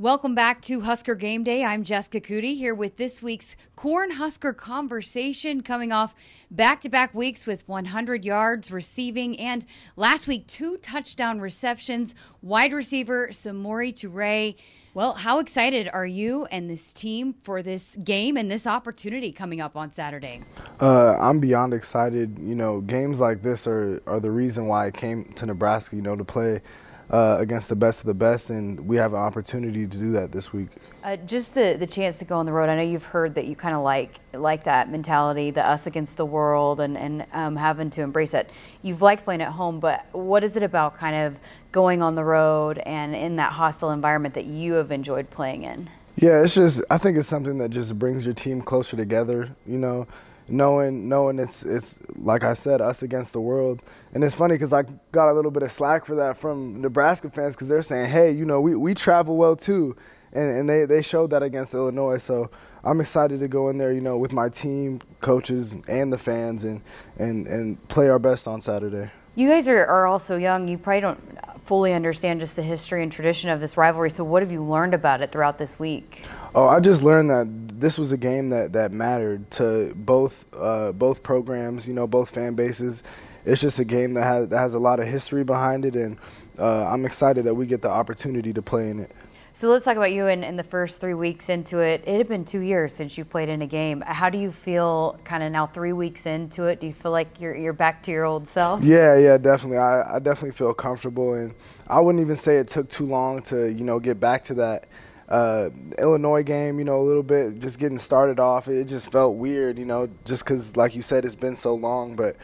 Welcome back to Husker Game Day. I'm Jessica Cootie here with this week's Corn Husker conversation coming off back to back weeks with 100 yards receiving and last week two touchdown receptions. Wide receiver Samori Toure. Well, how excited are you and this team for this game and this opportunity coming up on Saturday? Uh, I'm beyond excited. You know, games like this are, are the reason why I came to Nebraska, you know, to play uh, against the best of the best, and we have an opportunity to do that this week. Uh, just the, the chance to go on the road. I know you've heard that you kind of like like that mentality, the us against the world, and and um, having to embrace it. You've liked playing at home, but what is it about kind of going on the road and in that hostile environment that you have enjoyed playing in? Yeah, it's just I think it's something that just brings your team closer together. You know, knowing knowing it's it's like I said, us against the world. And it's funny because I got a little bit of slack for that from Nebraska fans because they're saying, hey, you know, we, we travel well too, and and they they showed that against Illinois. So I'm excited to go in there, you know, with my team, coaches, and the fans, and and and play our best on Saturday. You guys are, are also young. You probably don't fully understand just the history and tradition of this rivalry. So, what have you learned about it throughout this week? Oh, I just learned that this was a game that, that mattered to both uh, both programs. You know, both fan bases. It's just a game that has that has a lot of history behind it, and uh, I'm excited that we get the opportunity to play in it. So let's talk about you in, in the first three weeks into it. It had been two years since you played in a game. How do you feel kind of now three weeks into it? Do you feel like you're, you're back to your old self? Yeah, yeah, definitely. I, I definitely feel comfortable. And I wouldn't even say it took too long to, you know, get back to that uh, Illinois game, you know, a little bit, just getting started off. It just felt weird, you know, just because, like you said, it's been so long. But,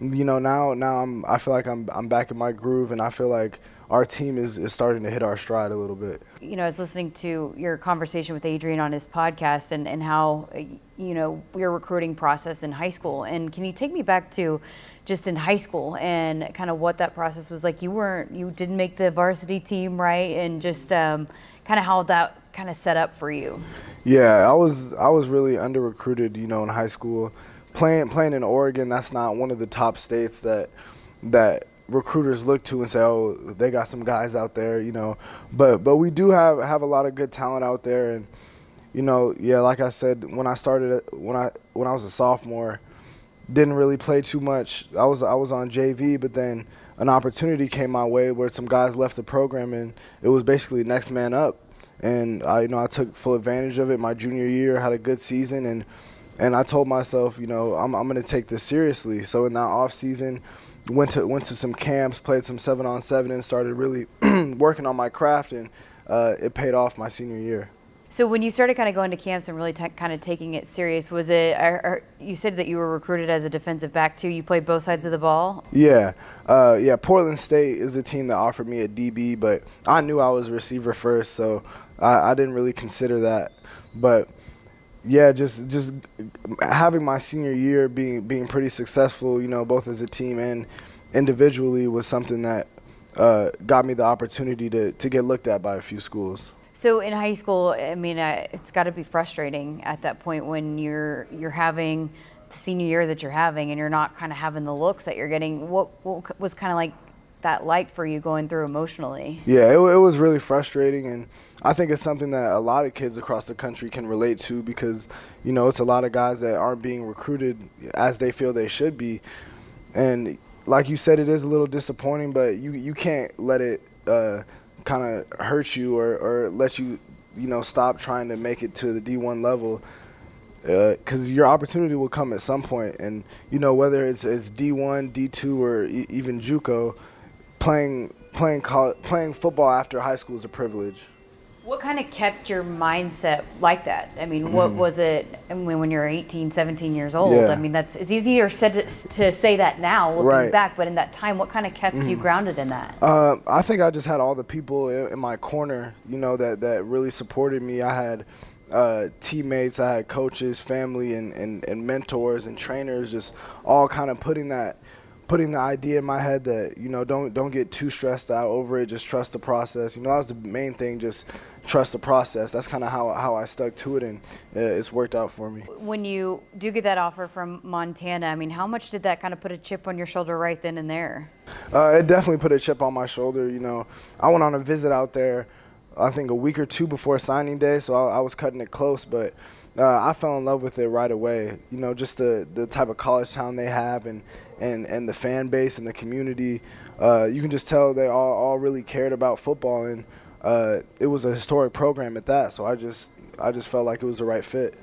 you know, now now I'm I feel like I'm I'm back in my groove, and I feel like – our team is, is starting to hit our stride a little bit. You know, I was listening to your conversation with Adrian on his podcast and, and how, you know, your recruiting process in high school. And can you take me back to just in high school and kind of what that process was like? You weren't, you didn't make the varsity team, right? And just um, kind of how that kind of set up for you. Yeah, I was I was really under recruited, you know, in high school. Playing playing in Oregon, that's not one of the top states that that recruiters look to and say, "Oh, they got some guys out there," you know. But but we do have have a lot of good talent out there, and you know, yeah, like I said, when I started when I when I was a sophomore, didn't really play too much. I was I was on JV, but then an opportunity came my way where some guys left the program, and it was basically next man up. And I, you know, I took full advantage of it. My junior year, had a good season, and and I told myself, you know, I'm I'm going to take this seriously. So in that off season, went to went to some camps, played some seven on seven, and started really working on my craft, and uh, it paid off my senior year. So when you started kind of going to camps and really t- kind of taking it serious, was it? Or, or you said that you were recruited as a defensive back too. You played both sides of the ball. Yeah, uh, yeah. Portland State is a team that offered me a DB, but I knew I was receiver first, so I, I didn't really consider that. But yeah, just just having my senior year being being pretty successful, you know, both as a team and individually was something that uh, got me the opportunity to to get looked at by a few schools. So in high school, I mean, uh, it's got to be frustrating at that point when you're you're having the senior year that you're having and you're not kind of having the looks that you're getting. What, what was kind of like that like for you going through emotionally? Yeah, it, it, was really frustrating, and I think it's something that a lot of kids across the country can relate to because, you know, it's a lot of guys that aren't being recruited as they feel they should be, and like you said, it is a little disappointing, but you you can't let it uh, kind of hurt you or, or let you, you know, stop trying to make it to the D1 level because uh, your opportunity will come at some point, and you know whether it's it's D1, D2, or e- even JUCO, playing playing college, playing football after high school is a privilege. What kind of kept your mindset like that? I mean, what mm. was it I mean, when you're 18, 17 years old? Yeah. I mean, that's it's easier said to, to say that now looking right. back, but in that time, what kind of kept mm. you grounded in that? Uh, I think I just had all the people in, in, my corner, you know, that that really supported me. I had uh, teammates, I had coaches, family, and, and, and mentors and trainers, just all kind of putting that putting the idea in my head that you know don't don't get too stressed out over it. Just trust the process. You know that was the main thing just trust the process. That's kind of how, how i stuck to it and uh, it's worked out for me. When you do get that offer from montana i mean how much did that kind of put a chip on your shoulder right then and there? Uh, it definitely put a chip on my shoulder you know. I went on a visit out there I think a week or two before signing day, so I, I was cutting it close. But uh, I fell in love with it right away. You know, just the the type of college town they have, and and and the fan base and the community. Uh, you can just tell they all all really cared about football, and uh, it was a historic program at that. So I just I just felt like it was the right fit.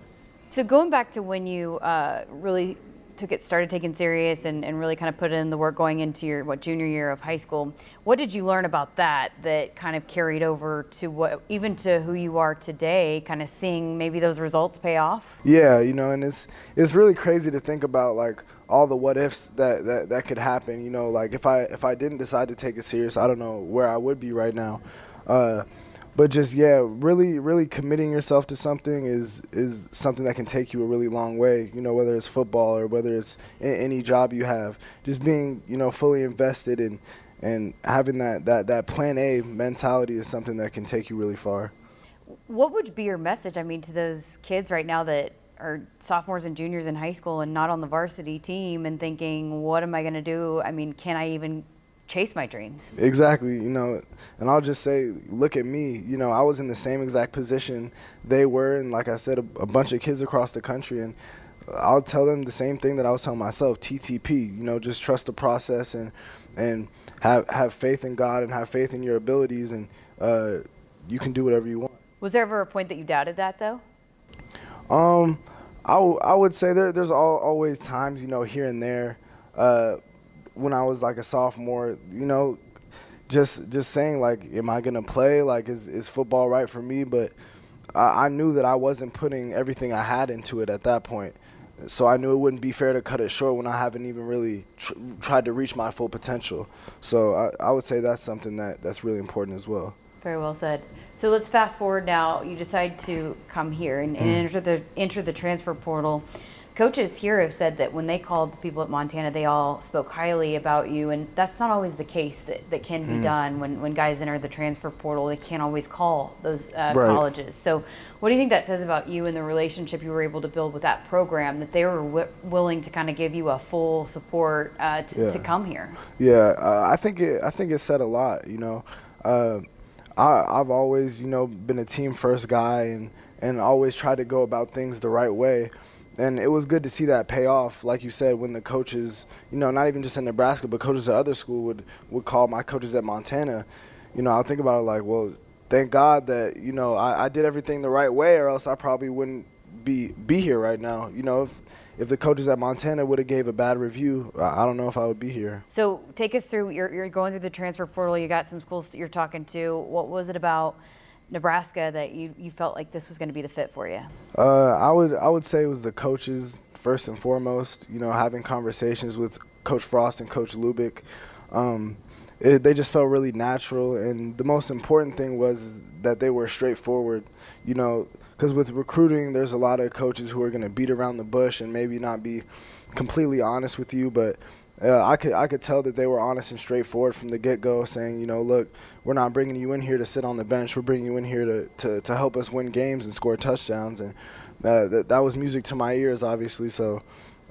So going back to when you uh, really took it, started taking serious, and, and really kind of put in the work going into your what junior year of high school. What did you learn about that that kind of carried over to what even to who you are today? Kind of seeing maybe those results pay off. Yeah, you know, and it's it's really crazy to think about like all the what ifs that, that that could happen. You know, like if I if I didn't decide to take it serious, I don't know where I would be right now. Uh, but just yeah, really, really committing yourself to something is is something that can take you a really long way. You know, whether it's football or whether it's any job you have, just being you know fully invested in and having that that that plan A mentality is something that can take you really far. What would be your message? I mean, to those kids right now that are sophomores and juniors in high school and not on the varsity team and thinking, what am I going to do? I mean, can I even chase my dreams. Exactly, you know, and I'll just say, look at me. You know, I was in the same exact position they were, and like I said, a, a bunch of kids across the country, and I'll tell them the same thing that I was telling myself: TTP. You know, just trust the process and and have have faith in God and have faith in your abilities, and uh, you can do whatever you want. Was there ever a point that you doubted that, though? Um, I, w- I would say there, there's all, always times, you know, here and there. Uh, when I was like a sophomore, you know, just just saying like, am I gonna play? Like, is is football right for me? But I, I knew that I wasn't putting everything I had into it at that point. So I knew it wouldn't be fair to cut it short when I haven't even really tr- tried to reach my full potential. So I, I would say that's something that that's really important as well. Very well said. So let's fast forward now. You decide to come here and, and mm. enter the enter the transfer portal coaches here have said that when they called the people at Montana, they all spoke highly about you, and that's not always the case that, that can be mm. done when, when guys enter the transfer portal. They can't always call those uh, right. colleges. So, what do you think that says about you and the relationship you were able to build with that program? That they were w- willing to kind of give you a full support uh, to, yeah. to, come here. Yeah, uh, I think it. I think it said a lot. You know, uh, I, I've always you know been a team first guy and and always tried to go about things the right way and it was good to see that pay off. Like you said, when the coaches, you know, not even just in Nebraska, but coaches at other school would would call my coaches at Montana. You know, I'll think about it like, well, thank God that you know I, I did everything the right way, or else I probably wouldn't be be here right now. You know, if if the coaches at Montana would have gave a bad review, I don't know if I would be here. So take us through. You're, you're going through the transfer portal. You got some schools you're talking to. What was it about? Nebraska that you, you felt like this was going to be the fit for you? Uh, I would I would say it was the coaches first and foremost. You know, having conversations with Coach Frost and Coach Lubick, um, it, they just felt really natural. And the most important thing was that they were straightforward. You know, because with recruiting, there's a lot of coaches who are going to beat around the bush and maybe not be completely honest with you, but uh, I could I could tell that they were honest and straightforward from the get go, saying, you know, look, we're not bringing you in here to sit on the bench. We're bringing you in here to, to, to help us win games and score touchdowns, and that that was music to my ears, obviously. So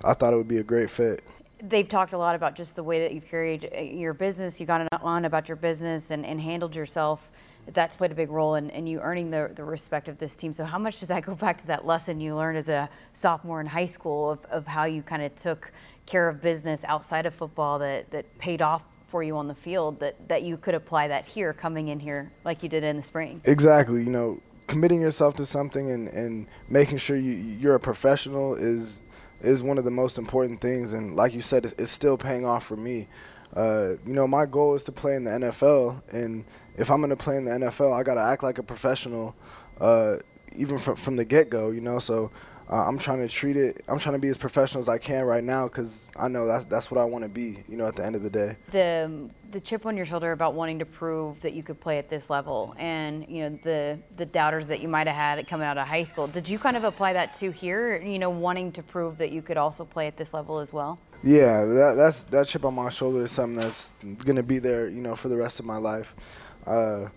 I thought it would be a great fit. They've talked a lot about just the way that you've carried uh, your business. You got on about your business and, and handled yourself. That's played a big role in, in you earning the, the respect of this team. So, how much does that go back to that lesson you learned as a sophomore in high school of, of how you kind of took care of business outside of football that, that paid off for you on the field that, that you could apply that here coming in here like you did in the spring? Exactly. You know committing yourself to something and, and making sure you, you're a professional is is one of the most important things. And like you said it's, it's still paying off for me uh, you know my goal is to play in the NFL and if I'm going to play in the NFL I got to act like a professional uh, even from, from the get-go you know so uh, I'm trying to treat it. I'm trying to be as professional as I can right now because I know that's that's what I want to be. You know, at the end of the day. The the chip on your shoulder about wanting to prove that you could play at this level, and you know the the doubters that you might have had coming out of high school. Did you kind of apply that to here? You know, wanting to prove that you could also play at this level as well. Yeah, that, that's that chip on my shoulder is something that's gonna be there. You know, for the rest of my life. Uh,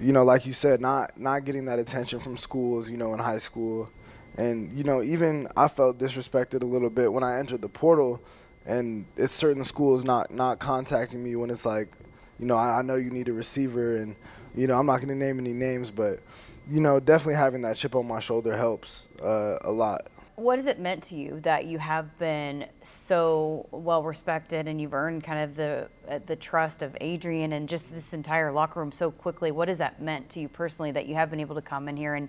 you know, like you said, not not getting that attention from schools. You know, in high school and you know, even I felt disrespected a little bit when I entered the portal, and it's certain schools not not contacting me when it's like, you know, I, I know you need a receiver, and You know, I'm not to name any names, but you know, definitely having that chip on my shoulder helps uh, a lot. What has it meant to you that you have been so well respected and you've earned kind of the uh, the trust of Adrian and just this entire locker room so quickly? What has that meant to you personally that you have been able to come in here and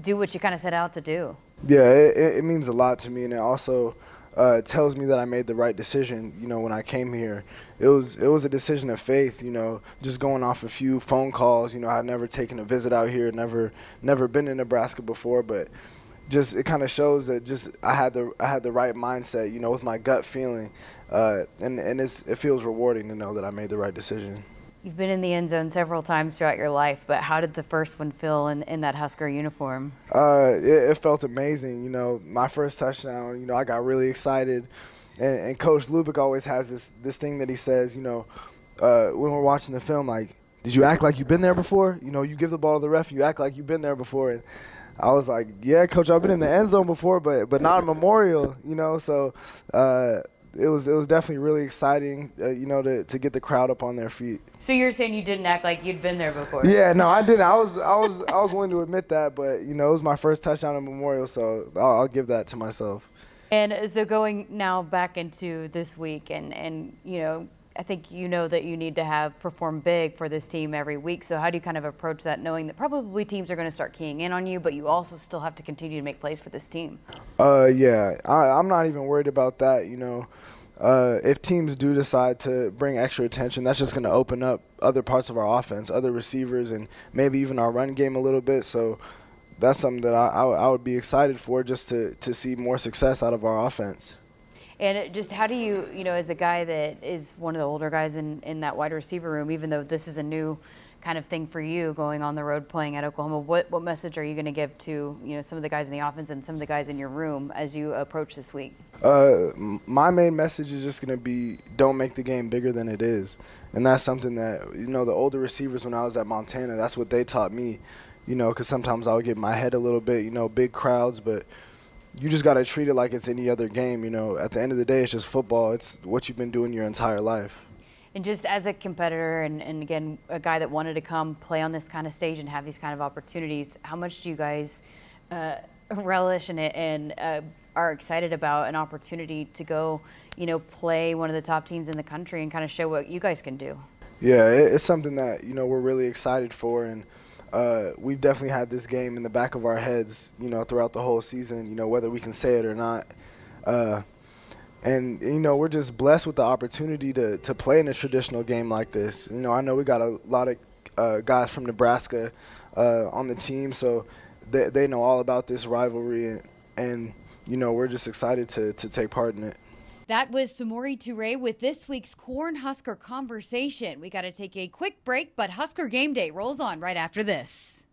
do what you kind of set out to do? Yeah, it, it means a lot to me, and it also uh, tells me that I made the right decision. You know, when I came here, it was it was a decision of faith. You know, just going off a few phone calls. You know, I'd never taken a visit out here, never never been in Nebraska before, but just it kind of shows that just I had the I had the right mindset, you know, with my gut feeling, uh, and and it's, it feels rewarding to know that I made the right decision. You've been in the end zone several times throughout your life, but how did the first one feel in, in that Husker uniform? Uh, it, it, felt amazing. You know, my first touchdown. You know, I got really excited, and, and Coach Lubick always has this this thing that he says. You know, uh, when we're watching the film, like, did you act like you've been there before? You know, you give the ball to the ref, you act like you've been there before, and I was like, yeah, coach, I've been in the end zone before, but but not a memorial, you know. So uh, it was it was definitely really exciting, uh, you know, to to get the crowd up on their feet. So you're saying you didn't act like you'd been there before? Yeah, no, I didn't. I was I was I was willing to admit that, but you know, it was my first touchdown at Memorial, so I'll, I'll give that to myself. And so going now back into this week, and and you know I think you know that you need to have perform big for this team every week. So how do you kind of approach that, knowing that probably teams are going to start keying in on you, but you also still have to continue to make plays for this team? Uh, yeah, I, am not even worried about that. You know, uh, if teams do decide to bring extra attention, that's just going to open up other parts of our offense, other receivers, and maybe even our run game a little bit. So that's something that I, I, I would be excited for, just to to see more success out of our offense. And just how do you, you know, as a guy that is one of the older guys in, in that wide receiver room, even though this is a new kind of thing for you going on the road playing at Oklahoma, what, what message are you going to give to, you know, some of the guys in the offense and some of the guys in your room as you approach this week? Uh, my main message is just going to be don't make the game bigger than it is. And that's something that, you know, the older receivers when I was at Montana, that's what they taught me, you know, because sometimes I would get my head a little bit, you know, big crowds, but – you just got to treat it like it's any other game. You know, at the end of the day, it's just football. It's what you've been doing your entire life. And just as a competitor, and, and again, a guy that wanted to come play on this kind of stage and have these kind of opportunities, how much do you guys uh, relish in it and uh, are excited about an opportunity to go, you know, play one of the top teams in the country and kind of show what you guys can do? Yeah, it's something that you know we're really excited for, and uh, we've definitely had this game in the back of our heads, you know, throughout the whole season, you know, whether we can say it or not. Uh, and you know, we're just blessed with the opportunity to to play in a traditional game like this. You know, I know we got a lot of uh, guys from Nebraska uh, on the team, so they they know all about this rivalry, and, and you know, we're just excited to to take part in it. That was Samori Toure with this week's Corn Husker conversation. We got to take a quick break, but Husker Game Day rolls on right after this.